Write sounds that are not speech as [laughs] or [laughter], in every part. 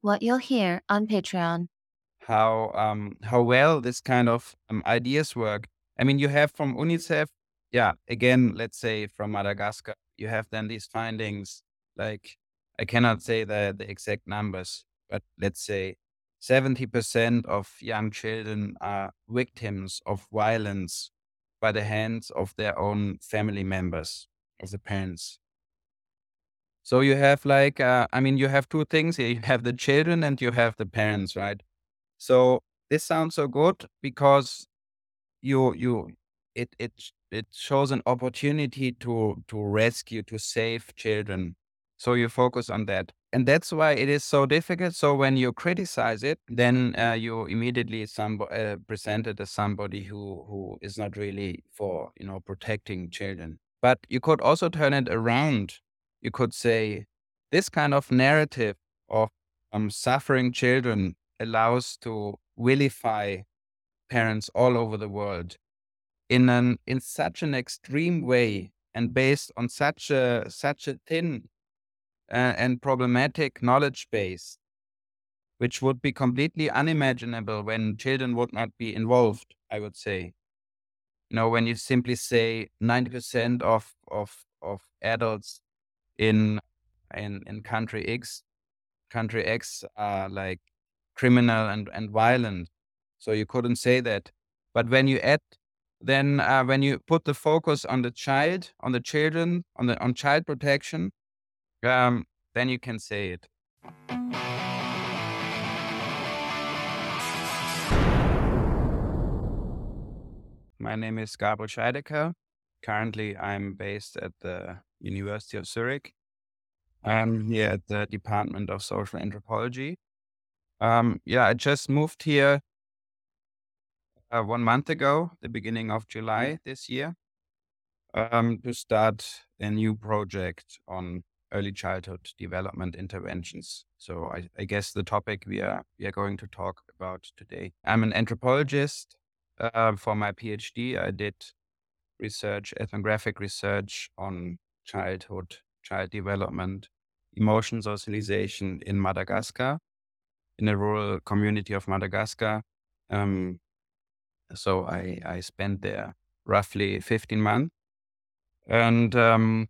What you'll hear on Patreon. how um how well this kind of um, ideas work. I mean, you have from UNICEF, yeah, again, let's say from Madagascar, you have then these findings. Like I cannot say the the exact numbers, but let's say seventy percent of young children are victims of violence by the hands of their own family members, of the parents. So you have like, uh, I mean, you have two things. You have the children and you have the parents, right? So this sounds so good because you you it it it shows an opportunity to to rescue to save children. So you focus on that, and that's why it is so difficult. So when you criticize it, then uh, you immediately some uh, presented as somebody who who is not really for you know protecting children. But you could also turn it around. You could say this kind of narrative of um, suffering children allows to vilify parents all over the world in an in such an extreme way and based on such a such a thin uh, and problematic knowledge base which would be completely unimaginable when children would not be involved i would say. You know when you simply say 90% of of of adults in in in country x country x are like criminal and, and violent. So you couldn't say that. But when you add, then uh, when you put the focus on the child, on the children, on the on child protection, um, then you can say it. My name is Gabriel Scheidecker. Currently, I'm based at the University of Zurich. I'm here at the Department of Social Anthropology. Um, yeah, I just moved here uh, one month ago, the beginning of July this year, um, to start a new project on early childhood development interventions. So I, I guess the topic we are we are going to talk about today. I'm an anthropologist. Uh, for my PhD, I did research, ethnographic research on childhood, child development, emotion socialization in Madagascar, in a rural community of Madagascar. Um, so I, I spent there roughly 15 months. And um,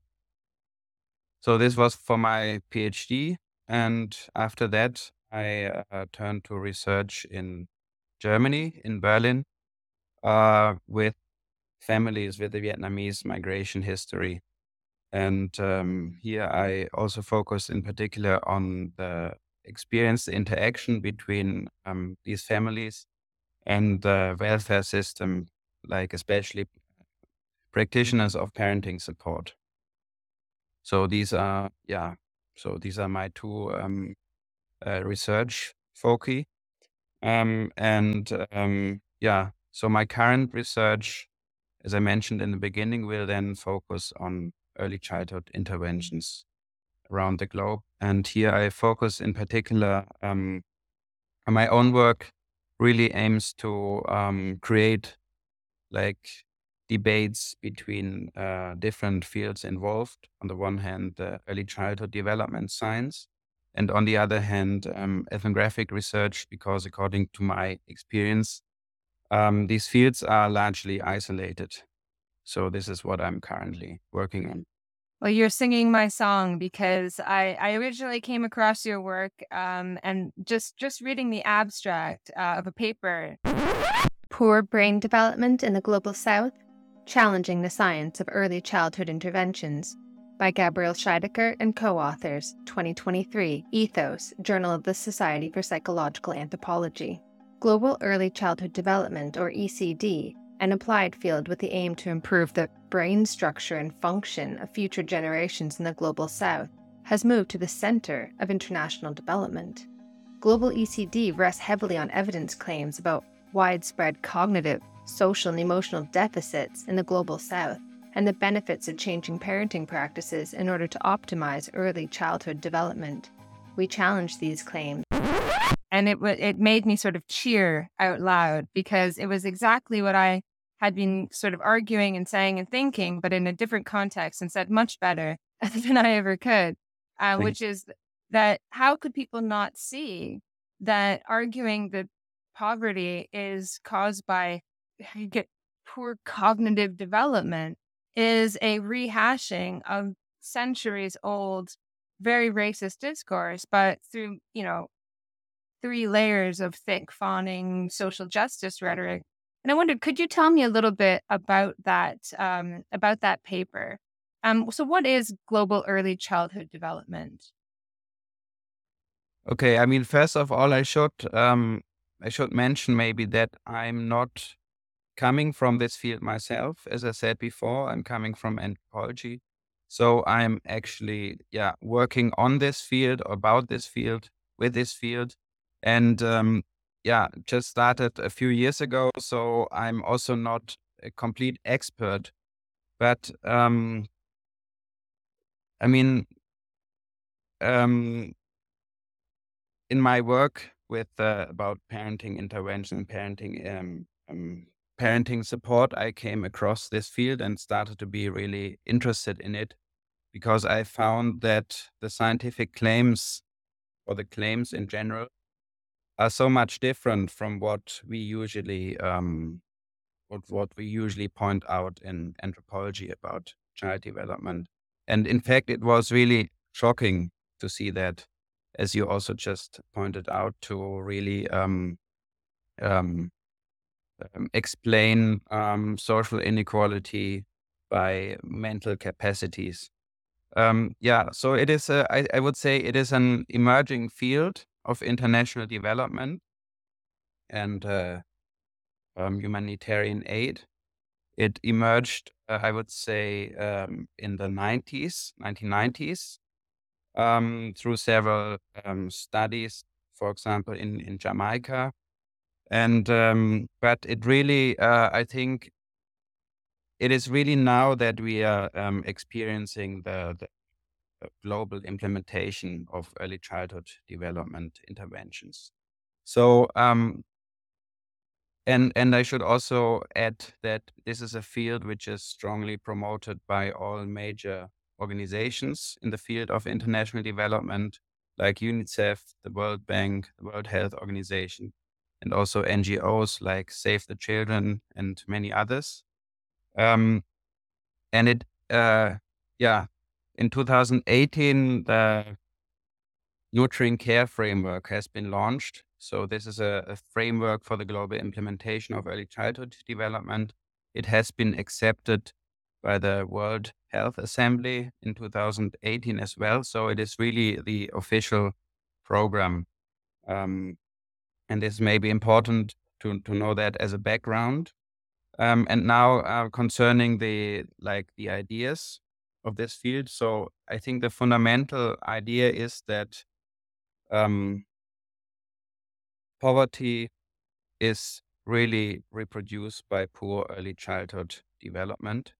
so this was for my PhD. And after that, I uh, turned to research in Germany, in Berlin, uh, with families with the Vietnamese migration history. And um, here I also focus in particular on the experience, the interaction between um, these families and the welfare system, like especially practitioners of parenting support. So these are, yeah, so these are my two um, uh, research foci. Um, and um, yeah, so my current research, as I mentioned in the beginning, we'll then focus on early childhood interventions around the globe. And here I focus in particular, um, my own work really aims to um, create like debates between uh, different fields involved. On the one hand, the early childhood development science, and on the other hand, um, ethnographic research, because according to my experience, um, these fields are largely isolated. So this is what I'm currently working on. Well, you're singing my song because I, I originally came across your work um, and just just reading the abstract uh, of a paper. Poor brain development in the global south, challenging the science of early childhood interventions by Gabriel Scheidecker and co-authors, 2023, Ethos, Journal of the Society for Psychological Anthropology. Global Early Childhood Development, or ECD, an applied field with the aim to improve the brain structure and function of future generations in the global south, has moved to the center of international development. Global ECD rests heavily on evidence claims about widespread cognitive, social, and emotional deficits in the global south and the benefits of changing parenting practices in order to optimize early childhood development. We challenge these claims and it it made me sort of cheer out loud because it was exactly what I had been sort of arguing and saying and thinking, but in a different context and said much better [laughs] than I ever could, uh, which is that how could people not see that arguing that poverty is caused by get poor cognitive development is a rehashing of centuries old very racist discourse but through you know three layers of thick fawning social justice rhetoric. And i wondered could you tell me a little bit about that um, about that paper? Um, so what is global early childhood development? Okay, I mean, first of all, I should um, I should mention maybe that I'm not coming from this field myself. As I said before, I'm coming from anthropology, so I'm actually yeah working on this field, about this field, with this field, and um, yeah, just started a few years ago. So I'm also not a complete expert, but um, I mean, um, in my work with uh, about parenting intervention, parenting um, um, parenting support, I came across this field and started to be really interested in it because I found that the scientific claims or the claims in general are so much different from what we usually um, what what we usually point out in anthropology about child development. And in fact, it was really shocking to see that as you also just pointed out, to really um, um, um, explain um, social inequality by mental capacities. Um, yeah, so it is. A, I, I would say it is an emerging field of international development and uh, um, humanitarian aid. It emerged, uh, I would say, um, in the 90s, 1990s, um, through several um, studies, for example, in, in Jamaica. And, um, but it really, uh, I think it is really now that we are um, experiencing the, the, global implementation of early childhood development interventions. So, um, and and I should also add that this is a field which is strongly promoted by all major organizations in the field of international development, like UNICEF, the World Bank, the World Health Organization, and also NGOs like Save the Children and many others. Um, and it, uh, yeah, in 2018, the Nurturing Care Framework has been launched. So, this is a, a framework for the global implementation of early childhood development. It has been accepted by the World Health Assembly in 2018 as well. So it is really the official program. Um, and this may be important to, to know that as a background. Um, and now uh, concerning the like the ideas of this field. So I think the fundamental idea is that um, poverty is really reproduced by poor early childhood development.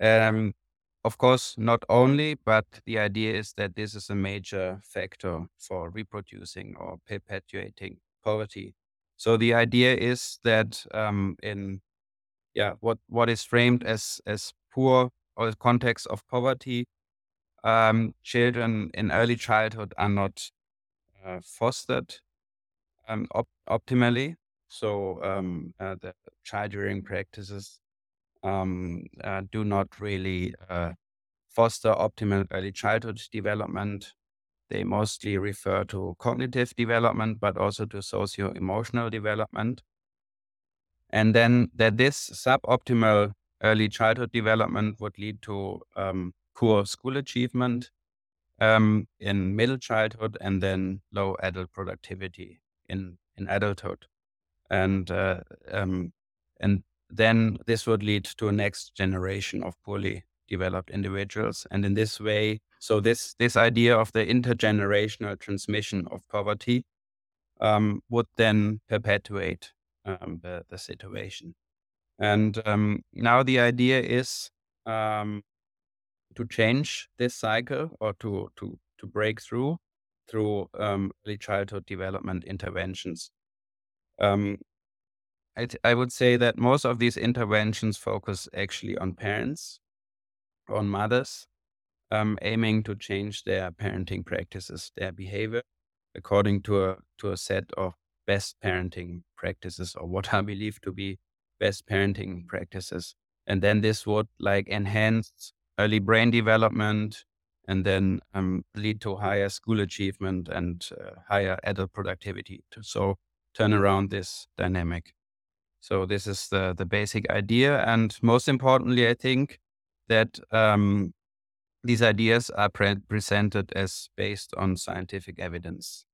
Um, of course, not only, but the idea is that this is a major factor for reproducing or perpetuating poverty. So the idea is that um, in yeah, what what is framed as as poor or the context of poverty, um, children in early childhood are not uh, fostered um, op- optimally. So um, uh, the child rearing practices um, uh, do not really uh, foster optimal early childhood development. They mostly refer to cognitive development, but also to socio emotional development. And then that this suboptimal early childhood development would lead to um, poor school achievement um, in middle childhood and then low adult productivity in, in adulthood. And uh, um, and then this would lead to a next generation of poorly developed individuals. And in this way, so this this idea of the intergenerational transmission of poverty um, would then perpetuate um, the, the situation. And um, now the idea is um, to change this cycle or to to to break through through um, early childhood development interventions. Um, I, I would say that most of these interventions focus actually on parents, on mothers, um, aiming to change their parenting practices, their behavior, according to a to a set of best parenting practices or what I believe to be best parenting practices. And then this would like enhance early brain development and then um, lead to higher school achievement and uh, higher adult productivity. So turn around this dynamic. So this is the the basic idea, and most importantly, I think that um, these ideas are pre- presented as based on scientific evidence.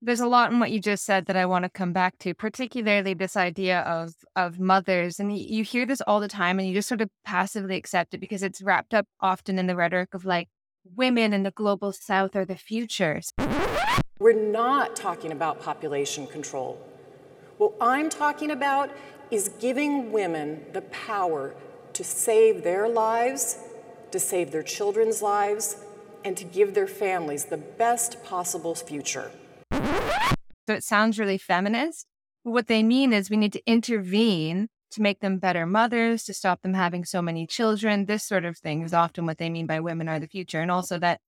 There's a lot in what you just said that I want to come back to, particularly this idea of of mothers, and you, hear this all the time, and you just sort of passively accept it because it's wrapped up often in the rhetoric of like women in the global south are the futures. We're not talking about population control. What I'm talking about is giving women the power to save their lives, to save their children's lives, and to give their families the best possible future. So it sounds really feminist. But What they mean is we need to intervene to make them better mothers, to stop them having so many children. This sort of thing is often what they mean by women are the future. And also that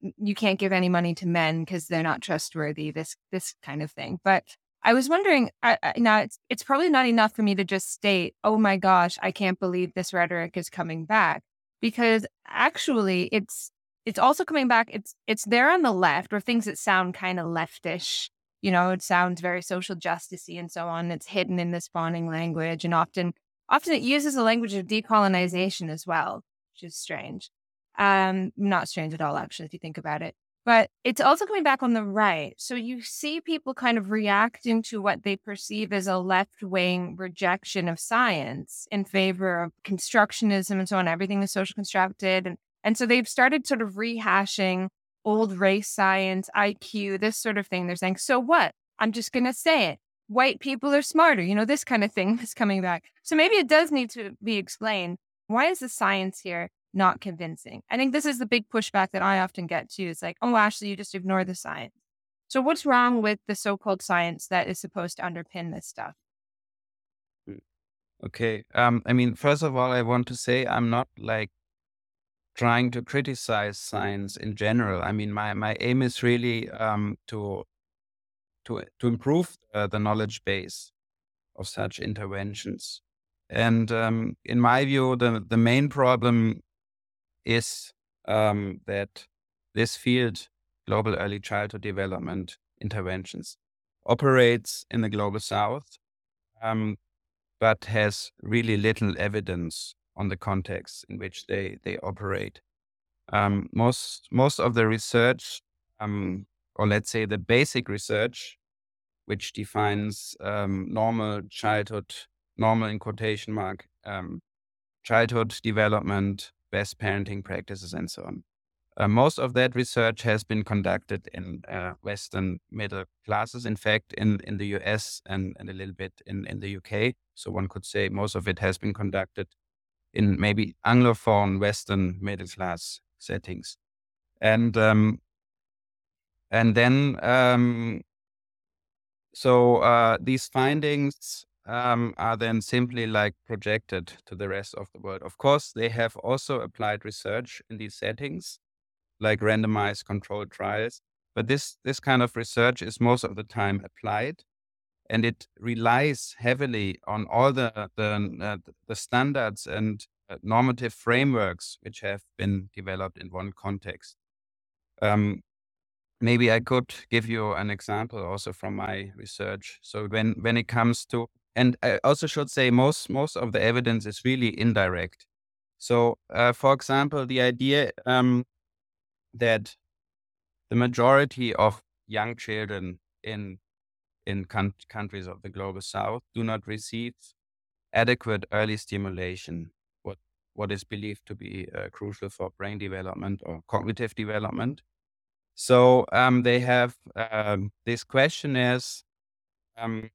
you can't give any money to men because they're not trustworthy, this this kind of thing. But I was wondering I, I, now it's it's probably not enough for me to just state, "Oh my gosh, I can't believe this rhetoric is coming back," because actually it's it's also coming back. It's it's there on the left or things that sound kind of leftish. You know, it sounds very social justicey and so on. It's hidden in the spawning language, and often often it uses a language of decolonization as well, which is strange. Um, not strange at all, actually, if you think about it. But it's also coming back on the right. So you see people kind of reacting to what they perceive as a left wing rejection of science in favor of constructionism and so on, everything is social constructed. And, and so they've started sort of rehashing old race science, IQ, this sort of thing. They're saying, so what? I'm just going to say it. White people are smarter, you know, this kind of thing [laughs] is coming back. So maybe it does need to be explained. Why is the science here not convincing. I think this is the big pushback that I often get too. It's like, oh, Ashley, you just ignore the science. So what's wrong with the so-called science that is supposed to underpin this stuff? Hmm. Okay. Um, I mean, first of all, I want to say I'm not like trying to criticize science in general. I mean, my, my aim is really um, to to to improve uh, the knowledge base of such interventions. And um, in my view, the the main problem is um, that this field, global early childhood development interventions, operates in the global south, um, but has really little evidence on the context in which they, they operate. Um, most, most of the research, um, or let's say the basic research, which defines um, normal childhood, normal in quotation mark, um, childhood development best parenting practices, and so on. Uh, most of that research has been conducted in uh, Western middle classes. In fact, in, in the US and, and a little bit in, in the UK. So one could say most of it has been conducted in maybe Anglophone Western middle class settings. And um, and then um, so uh, these findings um, are then simply like projected to the rest of the world. Of course, they have also applied research in these settings, like randomized controlled trials. But this this kind of research is most of the time applied, and it relies heavily on all the the, uh, the standards and uh, normative frameworks which have been developed in one context. Um, maybe I could give you an example also from my research. So when when it comes to and I also should say most most of the evidence is really indirect. So, uh, for example, the idea um, that the majority of young children in in con- countries of the global south do not receive adequate early stimulation, what what is believed to be uh, crucial for brain development or cognitive development. So um, they have um, these questionnaires um,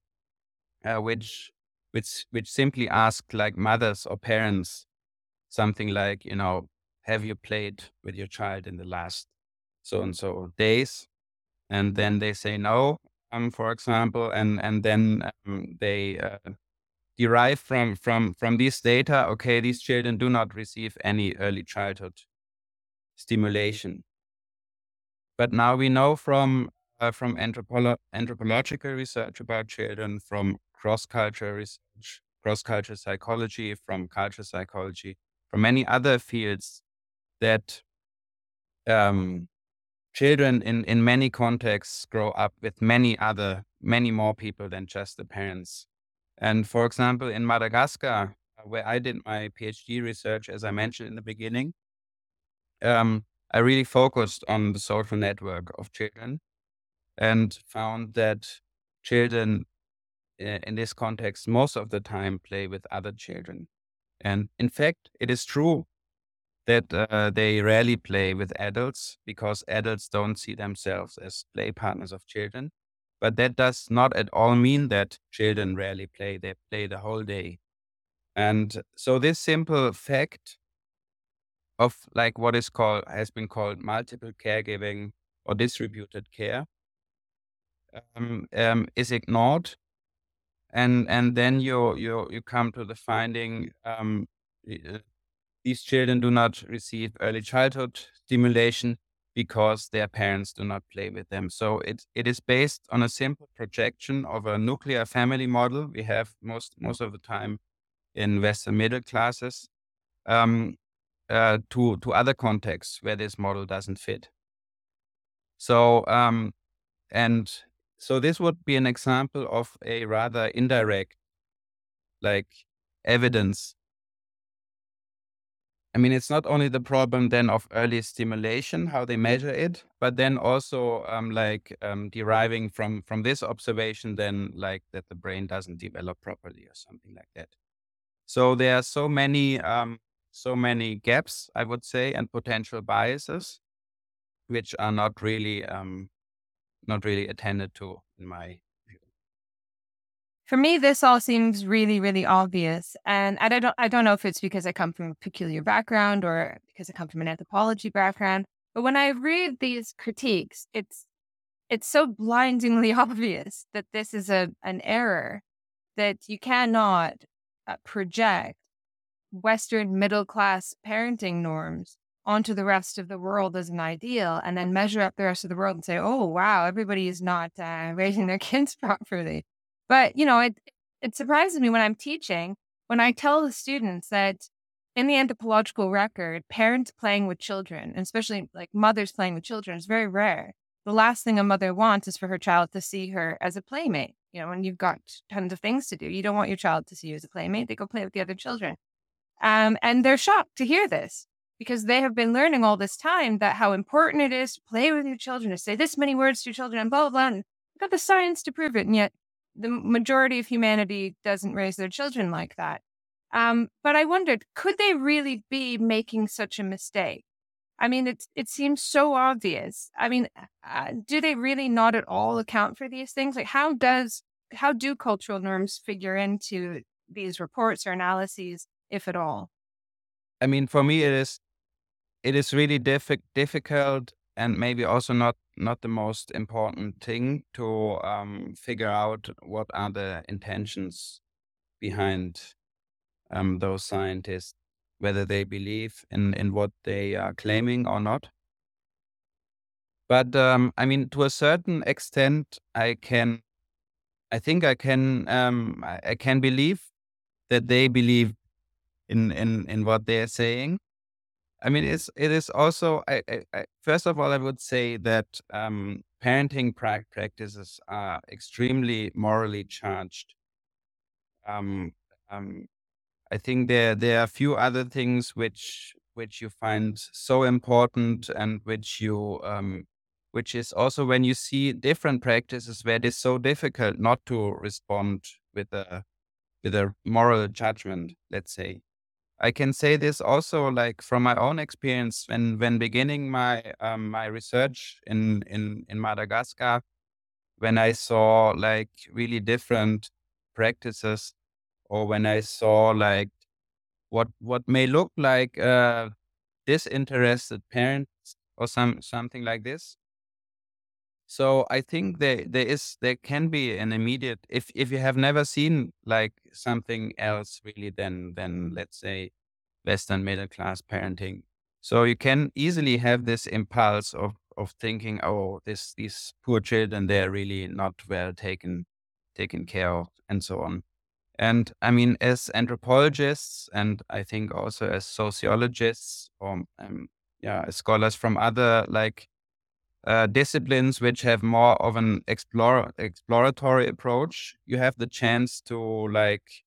uh, which which which simply ask like mothers or parents something like you know have you played with your child in the last so and so days and then they say no um for example and and then um, they uh, derive from from from this data okay these children do not receive any early childhood stimulation. But now we know from uh, from anthropolo- anthropological research about children from cross-cultural research cross-cultural psychology from cultural psychology from many other fields that um, children in, in many contexts grow up with many other, many more people than just the parents. And for example, in Madagascar, where I did my PhD research, as I mentioned in the beginning, um, I really focused on the social network of children and found that children in this context most of the time play with other children. And in fact, it is true that uh, they rarely play with adults because adults don't see themselves as play partners of children. But that does not at all mean that children rarely play. They play the whole day. And so this simple fact of like what is called has been called multiple caregiving or distributed care um, um, is ignored and and then you you you come to the finding um, uh, these children do not receive early childhood stimulation because their parents do not play with them. So it, it is based on a simple projection of a nuclear family model we have most most of the time in Western middle classes um, uh, to to other contexts where this model doesn't fit. So um, and so this would be an example of a rather indirect like evidence I mean, it's not only the problem then of early stimulation, how they measure it, but then also um, like um, deriving from from this observation, then like that the brain doesn't develop properly or something like that. So there are so many um, so many gaps, I would say, and potential biases, which are not really um, not really attended to in my for me, this all seems really, really obvious. And I don't I don't know if it's because I come from a peculiar background or because I come from an anthropology background. But when I read these critiques, it's it's so blindingly [laughs] obvious that this is a an error that you cannot uh, project Western middle class parenting norms onto the rest of the world as an ideal and then measure up the rest of the world and say, oh, wow, everybody is not uh, [laughs] raising their kids [laughs] properly. But, you know, it, it surprises me when I'm teaching, when I tell the students that in the anthropological record, parents playing with children, and especially like mothers playing with children, is very rare. The last thing a mother wants is for her child to see her as a playmate. You know, when you've got tons of things to do, you don't want your child to see you as a playmate. They go play with the other children. Um, and they're shocked to hear this because they have been learning all this time that how important it is to play with your children, to say this many words to your children, and blah, blah, blah. And I've got the science to prove it. And yet the majority of humanity doesn't raise their children like that. Um, but I wondered, could they really be making such a mistake? I mean, it it seems so obvious. I mean, uh, do they really not at all account for these things? Like, how does how do cultural norms figure into these reports or analyses, if at all? I mean, for me, it is it is really diffi- difficult and maybe also not not the most important thing to um, figure out what are the intentions behind um, those scientists, whether they believe in in what they are claiming or not. But um, I mean, to a certain extent, I can, I think I can, um, I, can believe that they believe in in in what they're saying I mean, it's it is also. I, I, I, first of all, I would say that um, parenting pra- practices are extremely morally charged. Um, um, I think there there are a few other things which which you find so important and which you um, which is also when you see different practices where it is so difficult not to respond with a with a moral judgment. Let's say I can say this also like from my own experience when when beginning my um, my research in in in Madagascar when I saw like really different practices or when I saw like what what may look like uh, disinterested parents or some something like this. So I think there there is there can be an immediate if if you have never seen like something else really than than let's say Western middle class parenting. So you can easily have this impulse of of thinking, oh, this these poor children, they're really not well taken taken care of, and so on. And I mean, as anthropologists, and I think also as sociologists or um, yeah, scholars from other like uh, disciplines which have more of an explore, exploratory approach, you have the chance to like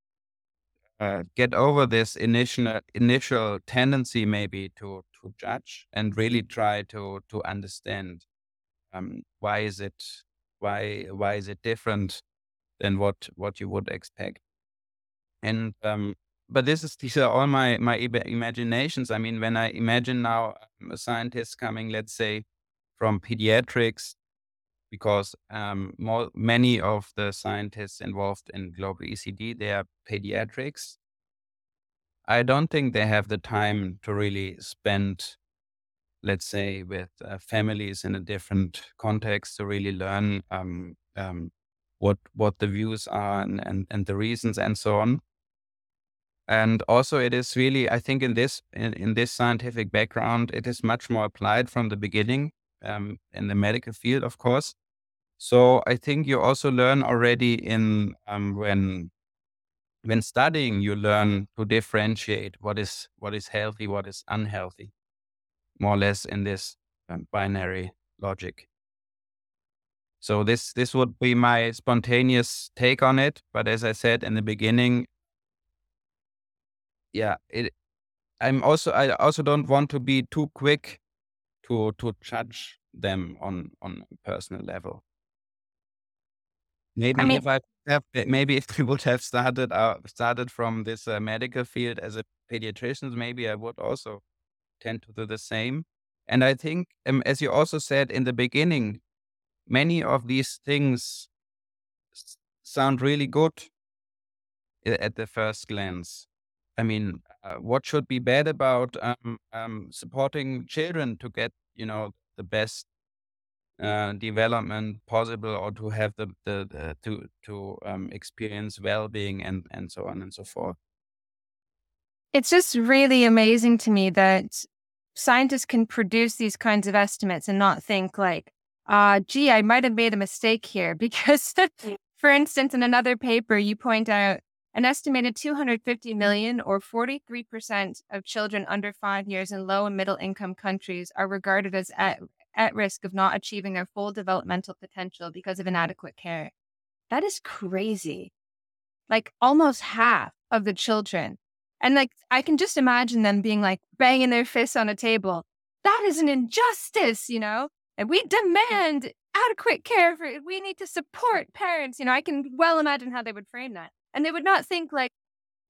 uh, get over this initial initial tendency maybe to to judge and really try to to understand um, why is it why why is it different than what what you would expect. And um, but this is [laughs] these are all my my imaginations. I mean when i imagine now um, a scientist coming let's say from pediatrics because um, more, many of the scientists involved in global ECD they are pediatrics. I don't think they have the time to really spend, let's say, with uh, families in a different context to really learn um, um, what what the views are and, and and the reasons and so on. And also, it is really, I think, in this in, in this scientific background, it is much more applied from the beginning um, in the medical field, of course. So I think you also learn already in um, when when studying, you learn to differentiate what is what is healthy, what is unhealthy, more or less in this um, binary logic. So this this would be my spontaneous take on it. But as I said in the beginning, yeah, it. I'm also I also don't want to be too quick to to judge them on on a personal level. Maybe I mean, if I have, maybe if we would have started uh, started from this uh, medical field as a pediatrician, maybe I would also tend to do the same. And I think, um, as you also said in the beginning, many of these things sound really good at the first glance. I mean, uh, what should be bad about um, um, supporting children to get, you know, the best uh, development possible, or to have the, the, the to to um, experience well-being and and so on and so forth. It's just really amazing to me that scientists can produce these kinds of estimates and not think like, uh, gee, I might have made a mistake here. [laughs] Because, for instance, in another paper, you point out an estimated 250 million, or 43% of children under five years in low and middle income countries, are regarded as at, at risk of not achieving their full developmental potential because of inadequate care. That is crazy. Like almost half of the children. And like, I can just imagine them being like banging their fists on a table. That is an injustice, you know? And we demand adequate care for, we need to support parents. You know, I can well imagine how they would frame that. And they would not think like,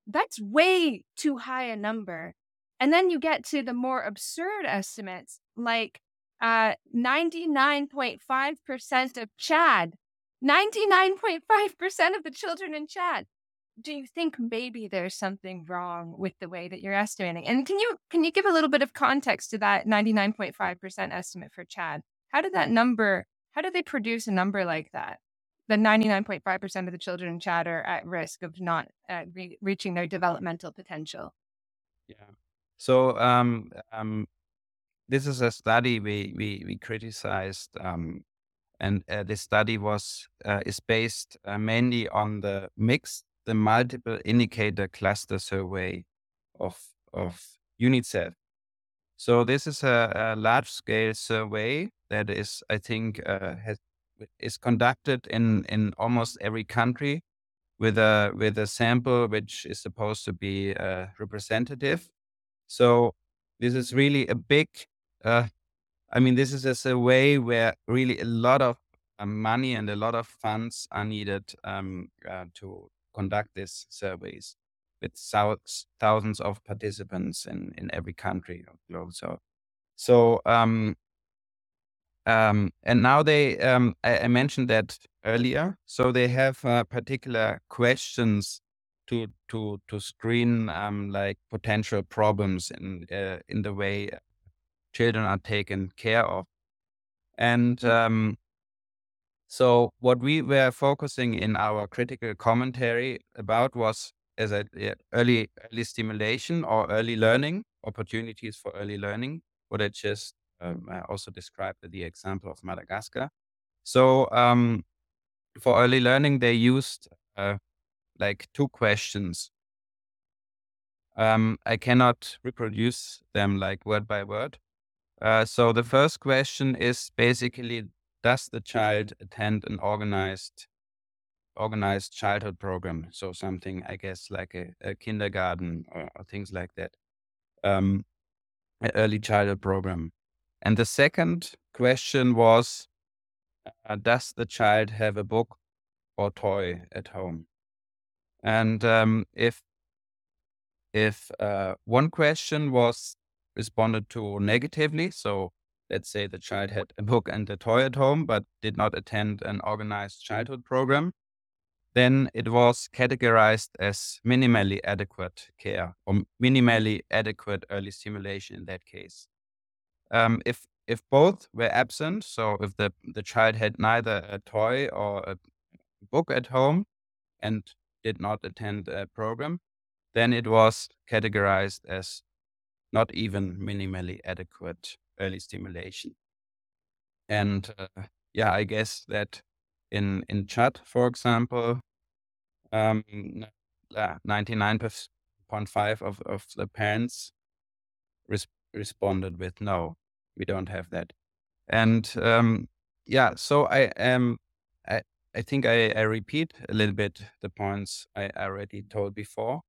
that's way too high a number. And then you get to the more absurd estimates, like uh, 99.5% of Chad, 99.5% of the children in Chad. Do you think maybe there's something wrong with the way that you're estimating? And can you can you give a little bit of context to that 99.5% estimate for Chad? How did that number? How did they produce a number like that? The 99.5% of the children in Chad are at risk of not uh, re- reaching their developmental potential. Yeah. So um, um, this is a study we we, we criticized, um, and uh, this study was uh, is based uh, mainly on the MICS, the multiple indicator cluster survey of of UNICEF. So this is a, a large scale survey that is, I think, uh, has is conducted in in almost every country with a with a sample which is supposed to be uh, representative. So this is really a big. Uh, I mean, this is a way where really a lot of uh, money and a lot of funds are needed um, uh, to conduct these surveys with thousands of participants in in every country of the globe. So, so um, um, and now they, um, I, I, mentioned that earlier. So they have uh, particular questions to to to screen um, like potential problems in uh, in the way children are taken care of. And um, So what we were focusing in our critical commentary about was as a early early stimulation or early learning opportunities for early learning. What I just um, I also described the example of Madagascar. So um, for early learning, they used uh, like two questions. Um, I cannot reproduce them like word by word. Uh, so the first question is basically does the child attend an organized organized childhood program so something i guess like a, a kindergarten or, or, things like that um, early childhood program and the second question was uh, does the child have a book or toy at home and um, if if uh, one question was responded to negatively so let's say the child had a book and a toy at home, but did not attend an organized childhood program, then it was categorized as minimally adequate care or minimally adequate early stimulation in that case. Um, if if both were absent, so if the, the child had neither a toy or a book at home and did not attend a program, then it was categorized as not even minimally adequate early stimulation. And uh, yeah, I guess that in in Chad, for example, um, 99.5 of, of the parents res- responded with no, we don't have that. And um, yeah, so I am, I, I think I, I repeat a little bit the points I already told before.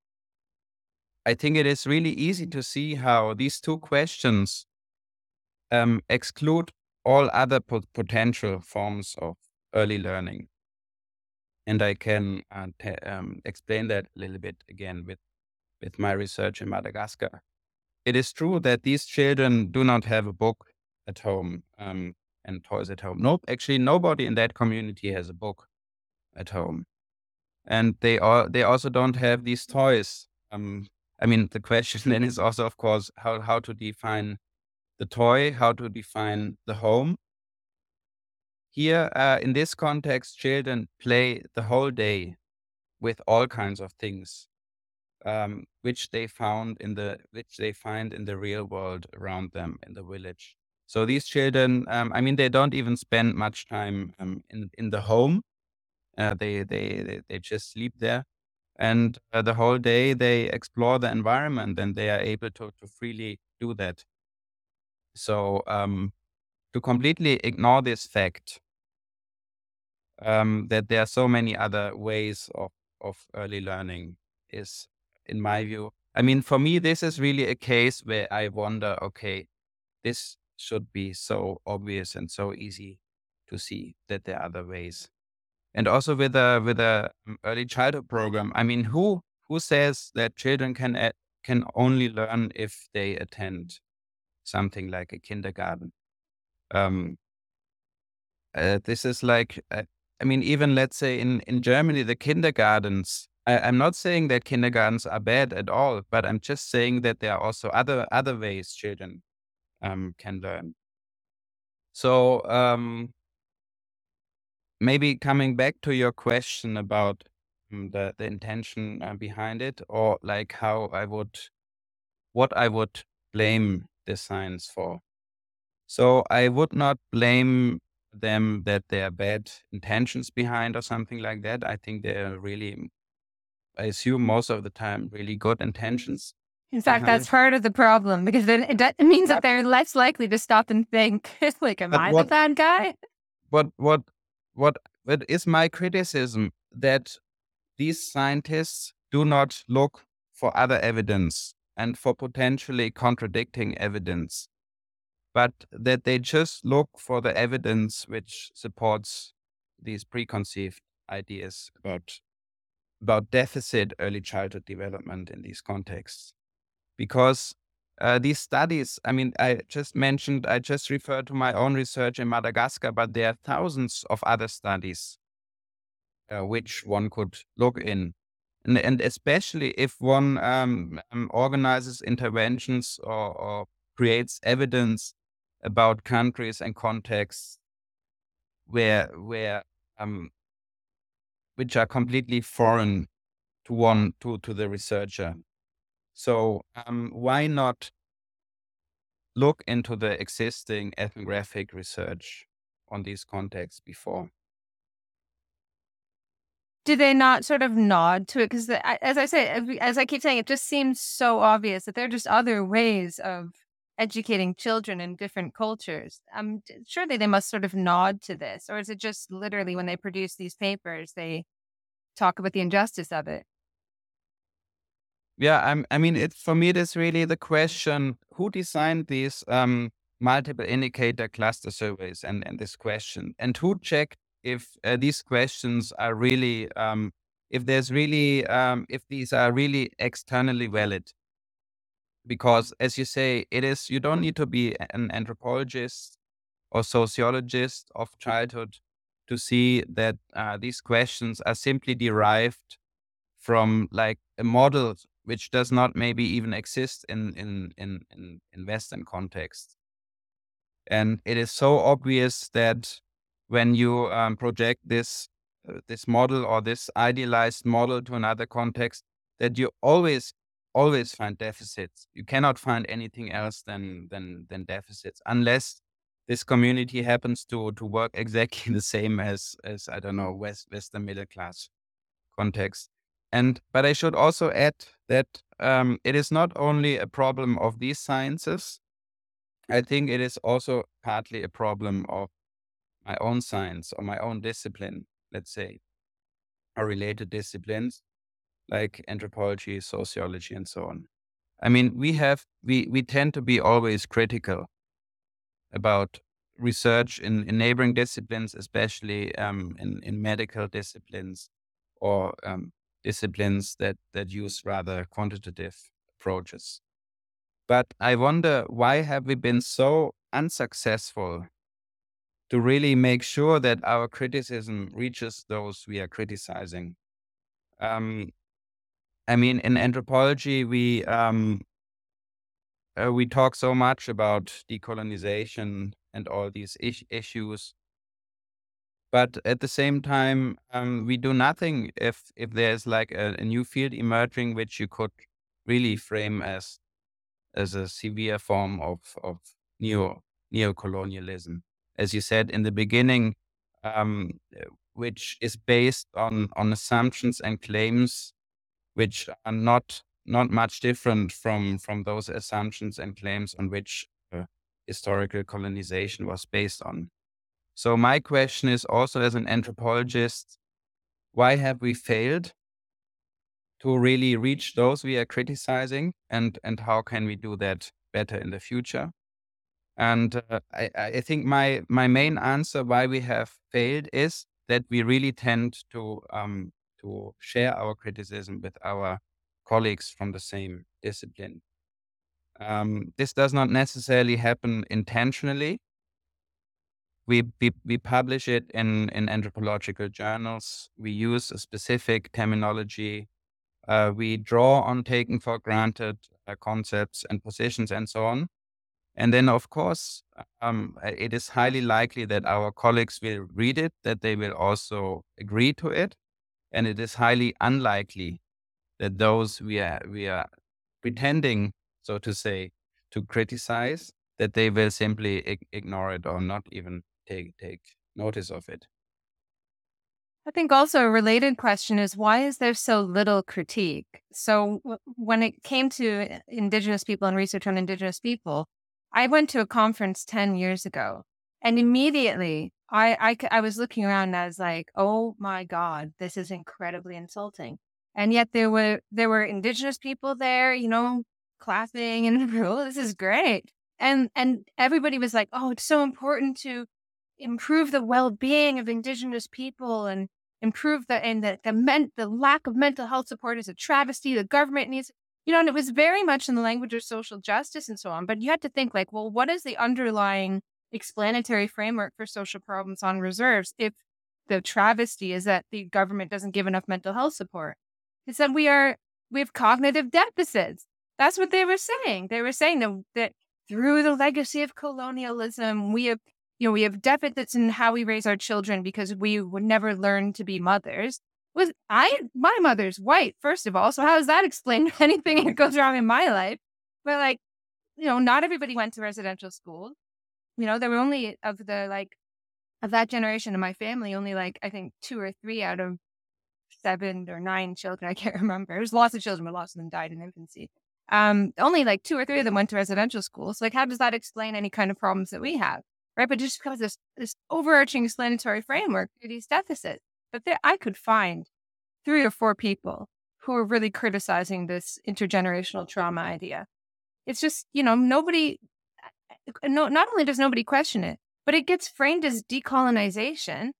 I think it is really easy to see how these two questions um, exclude all other potential forms of early learning. And I can uh, um, explain that a little bit again with, with my research in Madagascar. It is true that these children do not have a book at home um, and toys at home. Nope, actually, nobody in that community has a book at home, and they are they also don't have these toys. Um, I mean, the question [laughs] then is also, of course, how how to define the toy, how to define the home. Here, uh, in this context, children play the whole day with all kinds of things, um, which they found in the which they find in the real world around them in the village. So these children, um, I mean, they don't even spend much time um, in in the home. Uh, they, they they they just sleep there, and uh, the whole day they explore the environment, and they are able to to freely do that. So um, to completely ignore this fact um, that there are so many other ways of, of early learning is, in my view, I mean, for me, this is really a case where I wonder, okay, this should be so obvious and so easy to see that there are other ways. And also with a with a um, early childhood program, I mean, who who says that children can can only learn if they attend something like a kindergarten. Um, uh, this is like, uh, I mean, even let's say in, in Germany, the kindergartens, I, am not saying that kindergartens are bad at all, but I'm just saying that there are also other, other ways children um, can learn. So um, maybe coming back to your question about um, the, the intention uh, behind it, or like how I would, what I would blame the science for. So I would not blame them that there are bad intentions behind or something like that. I think they're really, I assume most of the time, really good intentions. In fact, that's part of the problem because then it, it means that they're less likely to stop and think, [laughs] like, am I what, the bad guy? What, what, what, what is my criticism that these scientists do not look for other evidence and for potentially contradicting evidence, but that they just look for the evidence which supports these preconceived ideas about about deficit early childhood development in these contexts. Because uh, these studies i mean i just mentioned i just referred to my own research in madagascar but there are thousands of other studies uh, which one could look in. And, and especially if one um, um, organizes interventions or, or, creates evidence about countries and contexts where where um, which are completely foreign to one to to the researcher. So um, why not look into the existing ethnographic research on these contexts before? do they not sort of nod to it? Because as I say, as I keep saying, it just seems so obvious that there are just other ways of educating children in different cultures. Um, surely they must sort of nod to this, or is it just literally when they produce these papers, they talk about the injustice of it? Yeah, I'm, I mean, it for me, it is really the question: who designed these um, multiple indicator cluster surveys and and this question, and who checked if uh, these questions are really, um, if there's really, um, if these are really externally valid. Because as you say, it is, you don't need to be an anthropologist or sociologist of childhood to see that uh, these questions are simply derived from like a model which does not maybe even exist in in in in, in western context and it is so obvious that when you um, project this uh, this model or this idealized model to another context that you always always find deficits. You cannot find anything else than than than deficits unless this community happens to to work [laughs] exactly the same as as i don't know west western middle class context. And but i should also add that um, it is not only a problem of these sciences i think it is also partly a problem of my own science or my own discipline, let's say, or related disciplines like anthropology, sociology, and so on. I mean, we have we we tend to be always critical about research in, in neighboring disciplines, especially um, in in medical disciplines or um, disciplines that that use rather quantitative approaches. But I wonder why have we been so unsuccessful to really make sure that our criticism reaches those we are criticizing. Um, I mean, in anthropology, we um, uh, we talk so much about decolonization and all these is- issues, but at the same time, um, we do nothing if if there's like a, a new field emerging, which you could really frame as as a severe form of of neo neo-colonialism. As you said in the beginning, um, which is based on on assumptions and claims which are not not much different from from those assumptions and claims on which uh, historical colonization was based on. So my question is also as an anthropologist, why have we failed to really reach those we are criticizing and and how can we do that better in the future? And uh, I, I think my my main answer why we have failed is that we really tend to um, to share our criticism with our colleagues from the same discipline. Um, this does not necessarily happen intentionally. We, we, we publish it in, in anthropological journals. We use a specific terminology. Uh, we draw on taken for granted uh, concepts and positions and so on. And then, of course, um, it is highly likely that our colleagues will read it, that they will also agree to it. And it is highly unlikely that those we are, we are pretending, so to say, to criticize, that they will simply ig- ignore it or not even take, take notice of it. I think also a related question is why is there so little critique? So, w- when it came to eh, Indigenous people and research on Indigenous people, I went to a conference 10 years ago and immediately I, I, I was looking around and I was like, oh my God, this is incredibly insulting. And yet there were, there were indigenous people there, you know, clapping and, [laughs] oh, this is great. And, and everybody was like, oh, it's so important to improve the well-being of indigenous people and improve the, and the, the, men, the lack of mental health support is a travesty. The government needs you know, and it was very much in the language of social justice and so on. But you had to think like, well, what is the underlying explanatory framework for social problems on reserves if the travesty is that the government doesn't give enough mental health support? It's that we are we have cognitive deficits. That's what they were saying. They were saying that, that through the legacy of colonialism, we have you know, we have deficits in how we raise our children because we would never learn to be mothers. Was I my mother's white, first of all. So how does that explain [laughs] anything that goes wrong in my life? But like, you know, not everybody went to residential school. You know, there were only of the like of that generation in my family, only like I think two or three out of seven or nine children. I can't [laughs] remember. There's lots of children, but lots of them died in infancy. Um, only like two or three of them went to residential schools. Like, how does that explain any kind of problems that we have? Right. But just because this this overarching explanatory framework for these deficits. But there I could find three or four people who are really criticizing this intergenerational trauma idea. It's just, you know, nobody no not only does nobody question it, but it gets framed as decolonization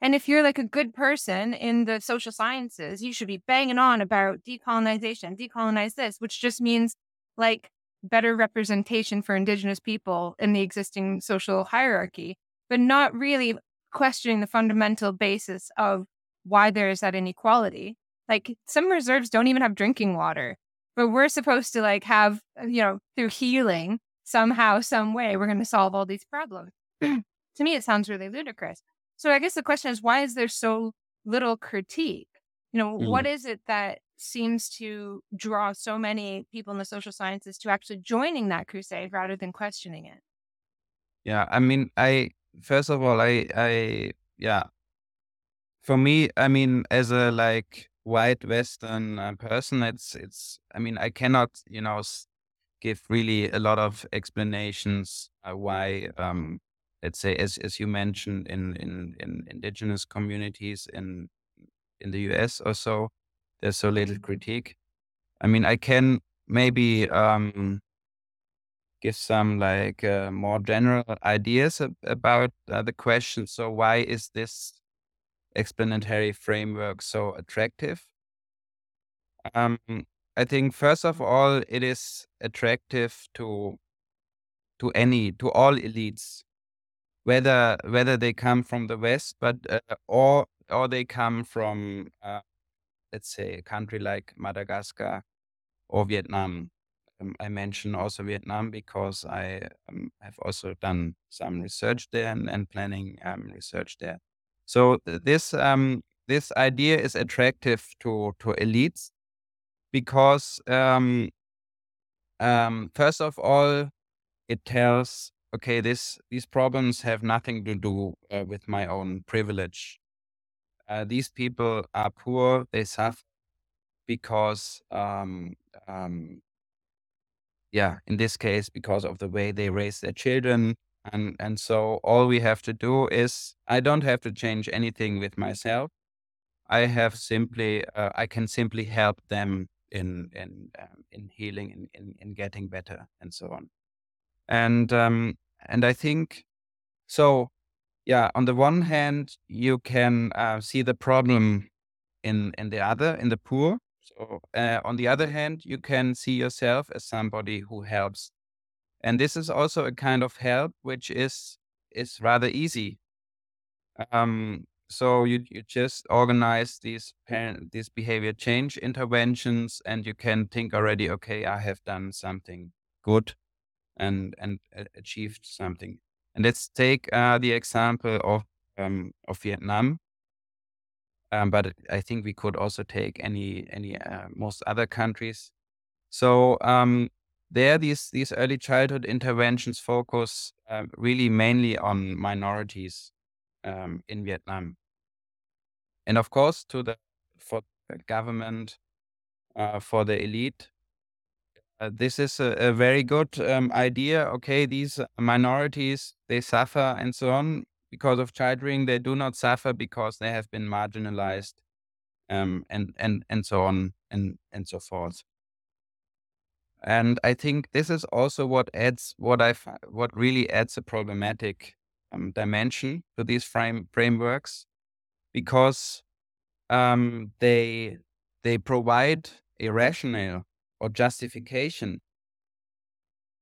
and if you're like a good person in the social sciences, you should be banging on about decolonization, decolonize this, which just means like better representation for Indigenous people in the existing social hierarchy, but not really questioning the fundamental basis of why there is that inequality. Like some reserves don't even have drinking water, but we're supposed to like have, uh, you know, through healing somehow, some way, we're going to solve all these problems. [clears throat] to me, it sounds really ludicrous. So I guess the question is why is there so little critique? You know, mm. what is it that seems to draw so many people in the social sciences to actually joining that crusade rather than questioning it? Yeah, I mean, I first of all, I, I, yeah, for me, I mean, as a like white Western uh, person, it's, it's, I mean, I cannot, you know, give really a lot of explanations uh, why um, let's say as as you mentioned in in, in indigenous communities in in the US or so, there's so little mm-hmm. critique. I mean, I can maybe um, give some like uh, more general ideas ab- about uh, the question. So, why is this explanatory framework so attractive? Um, I think first of all, it is attractive to to any to all elites whether whether they come from the West, but uh, or or they come from uh, let's say a country like Madagascar or Vietnam. Um, I mention also Vietnam because I um, have also done some research there and, and planning um, research there. So this um, this idea is attractive to to elites because um, um, first of all, it tells okay, this these problems have nothing to do uh, with my own privilege. Uh, these people are poor; they suffer because, um, um, yeah, in this case, because of the way they raise their children, and and so all we have to do is I don't have to change anything with myself. I have simply uh, I can simply help them in in um, in healing in, in in getting better and so on. And um, and I think so. Yeah, on the one hand, you can uh, see the problem in in the other, in the poor. So uh, on the other hand, you can see yourself as somebody who helps, and this is also a kind of help which is is rather easy. Um, so you you just organize these parent, these behavior change interventions, and you can think already, okay, I have done something good and and achieved something. And let's take uh, the example of um, of Vietnam. Um, but I think we could also take any any uh, most other countries. So um, there, these these early childhood interventions focus uh, really mainly on minorities um, in Vietnam, and of course to the for government, uh, for the elite, uh, this is a, a very good um, idea. Okay, these minorities they suffer and so on because of child rearing. They do not suffer because they have been marginalized, um, and and and so on and and so forth. And I think this is also what adds what I what really adds a problematic um, dimension to these frame frameworks, because um, they they provide a rationale or justification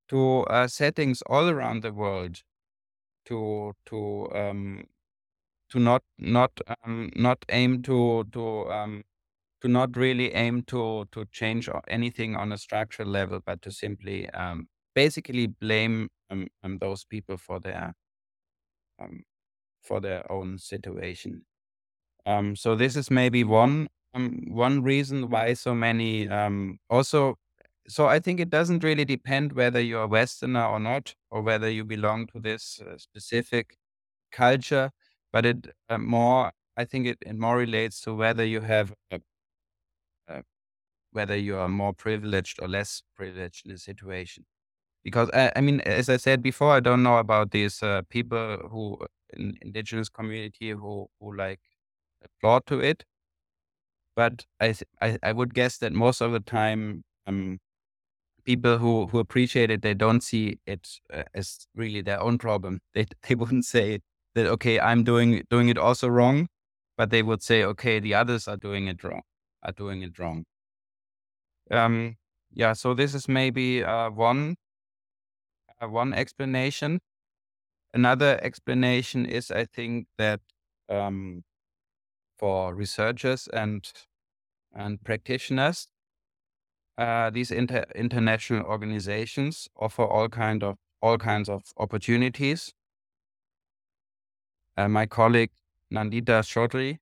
to uh, settings all around the world to to um, to not not um, not aim to to um, to not really aim to to change anything on a structural level, but to simply um, basically blame um, um, those people for their um, for their own situation. Um, so this is maybe one um, one reason why so many um, also. So I think it doesn't really depend whether you're a Westerner or not, or whether you belong to this uh, specific culture, but it uh, more. I think it, it more relates to whether you have a, a, whether you are more privileged or less privileged in the situation. Because I, uh, I mean, as I said before, I don't know about these uh, people who in indigenous community who who like applaud to it. But I, I, I would guess that most of the time, um, people who, who appreciate it, they don't see it uh, as really their own problem. [laughs] They, they wouldn't say that, okay, I'm doing, doing it also wrong, but they would say, okay, the others are doing it wrong, are doing it wrong. Um, yeah, so this is maybe uh, one, uh, one explanation. Another explanation is, I think, that um, for researchers and and practitioners. Uh, these inter- international organizations offer all kind of all kinds of opportunities. Uh, my colleague Nandita Chaudhary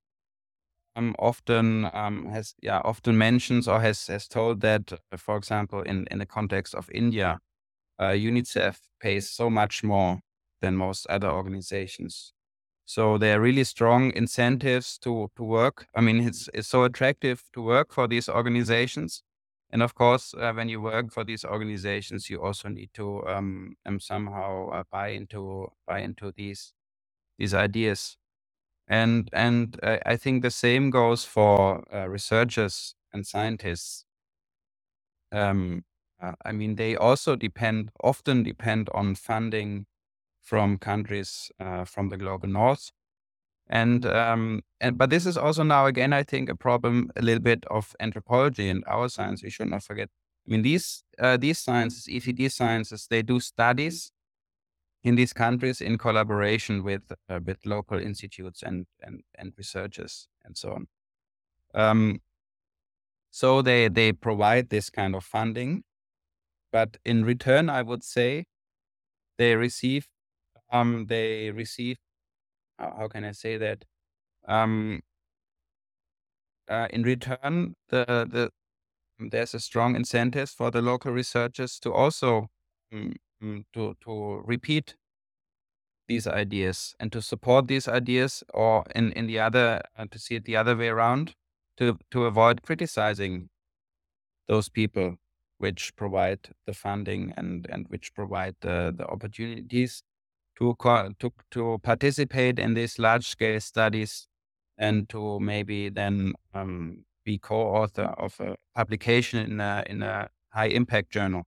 um, often um, has yeah often mentions or has has told that, for example, in in the context of India, uh, UNICEF pays so much more than most other organizations so there are really strong incentives to to work. I mean, it's it's so attractive to work for these organizations, and of course, uh, when you work for these organizations, you also need to um, um somehow uh, buy into buy into these these ideas, and and uh, I think the same goes for uh, researchers and scientists. Um, uh, I mean, they also depend often depend on funding from countries uh, from the global north. And um, and but this is also now again, I think, a problem a little bit of anthropology and our science. We should not forget. I mean, these uh, these sciences, ECD sciences, they do studies in these countries in collaboration with uh, with local institutes and and and researchers and so on. Um, so they they provide this kind of funding, but in return, I would say they receive um, they receive how, can I say that? Um, uh, in return, the the there's a strong incentive for the local researchers to also um, to to repeat these ideas and to support these ideas, or in in the other uh, to see it the other way around, to to avoid criticizing those people which provide the funding and and which provide the the opportunities to to to participate in these large scale studies and to maybe then um, be co-author of a publication in a in a high impact journal.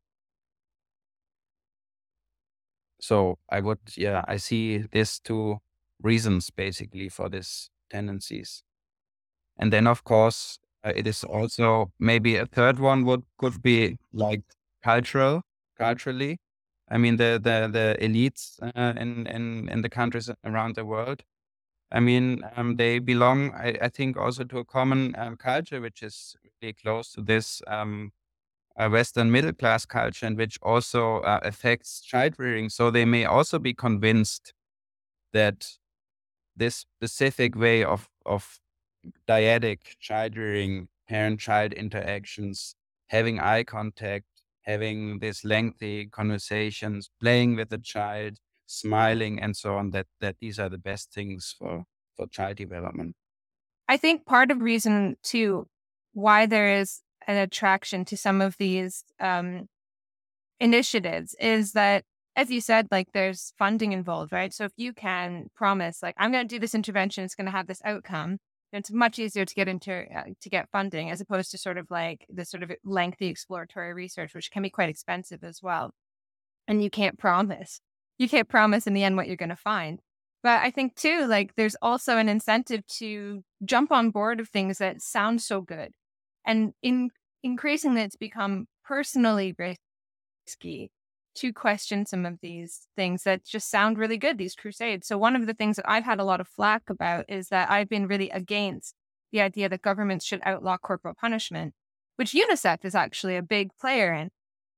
So I would yeah I see these two reasons basically for these tendencies, and then of course uh, it is also maybe a third one would could be like cultural culturally I mean, the the the elites uh, in in in the countries around the world. I mean, um, they belong, I, I, think, also to a common um, culture, which is really close to this um, uh, Western middle class culture, and which also uh, affects child rearing. So they may also be convinced that this specific way of of dyadic child rearing, parent child interactions, having eye contact, having these lengthy conversations, playing with the child, smiling, and so on. That that these are the best things for for child development. I think part of reason too why there is an attraction to some of these um, initiatives is that as you said, like there's funding involved, right? So if you can promise, like, I'm going to do this intervention, it's going to have this outcome, it's much easier to get into uh, to get funding as opposed to sort of like the sort of lengthy exploratory research, which can be quite expensive as well. And you can't promise. You can't promise in the end what you're going to find. But I think too, like there's also an incentive to jump on board of things that sound so good. And in increasingly it's become personally risky to question some of these things that just sound really good, these crusades. So, one of the things that I've had a lot of flack about is that I've been really against the idea that governments should outlaw corporal punishment, which UNICEF is actually a big player in.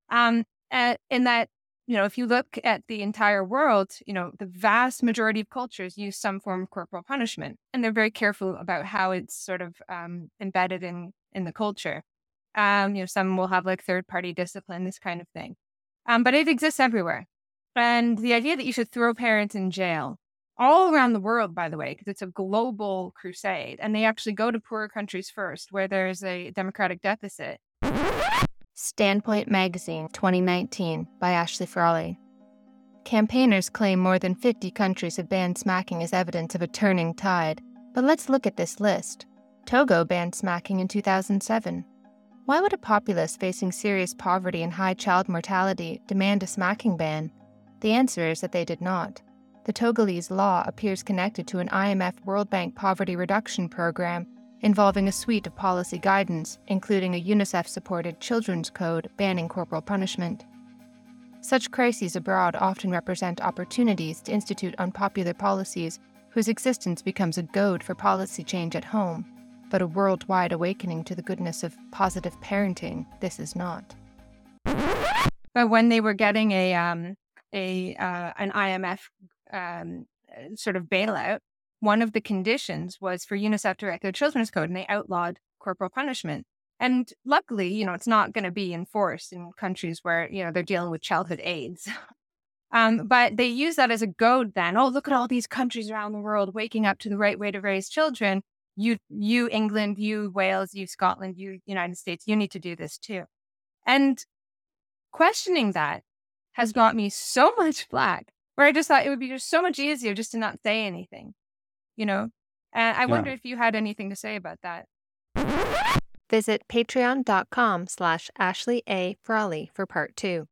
Um, uh, in that you know, if you look at the entire world, you know, the vast majority of cultures use some form of corporal punishment, and they're very careful about how it's sort of um, embedded in in the culture. Um, you know, some will have like third party discipline, this kind of thing. Um, but it exists everywhere. And the idea that you should throw parents in jail all around the world, by the way, because it's a global crusade, and they actually go to poorer countries first where there's a democratic deficit. Standpoint Magazine 2019 by Ashley Frawley. Campaigners claim more than 50 countries have banned smacking as evidence of a turning tide. But let's look at this list. Togo banned smacking in 2007. Why would a populace facing serious poverty and high child mortality demand a smacking ban? The answer is that they did not. The Togolese law appears connected to an IMF World Bank poverty reduction program involving a suite of policy guidance, including a UNICEF supported children's code banning corporal punishment. Such crises abroad often represent opportunities to institute unpopular policies whose existence becomes a goad for policy change at home, but a worldwide awakening to the goodness of positive parenting, this is not. But when they were getting a um, a uh, an IMF um, sort of bailout, one of the conditions was for UNICEF to write their children's code, and they outlawed corporal punishment. And luckily, you know, it's not going to be enforced in countries where you know they're dealing with childhood AIDS. [laughs] um, but they use that as a goad. Then, oh, look at all these countries around the world waking up to the right way to raise children. You, you, England, you, Wales, you, Scotland, you, United States, you need to do this too. And questioning that has mm-hmm. got me so [laughs] much flack where I just thought it would be just so much easier just to not say anything, you know? And I yeah. wonder if you had anything to say about that. Visit patreon.com slash Ashley A. Frawley for part two.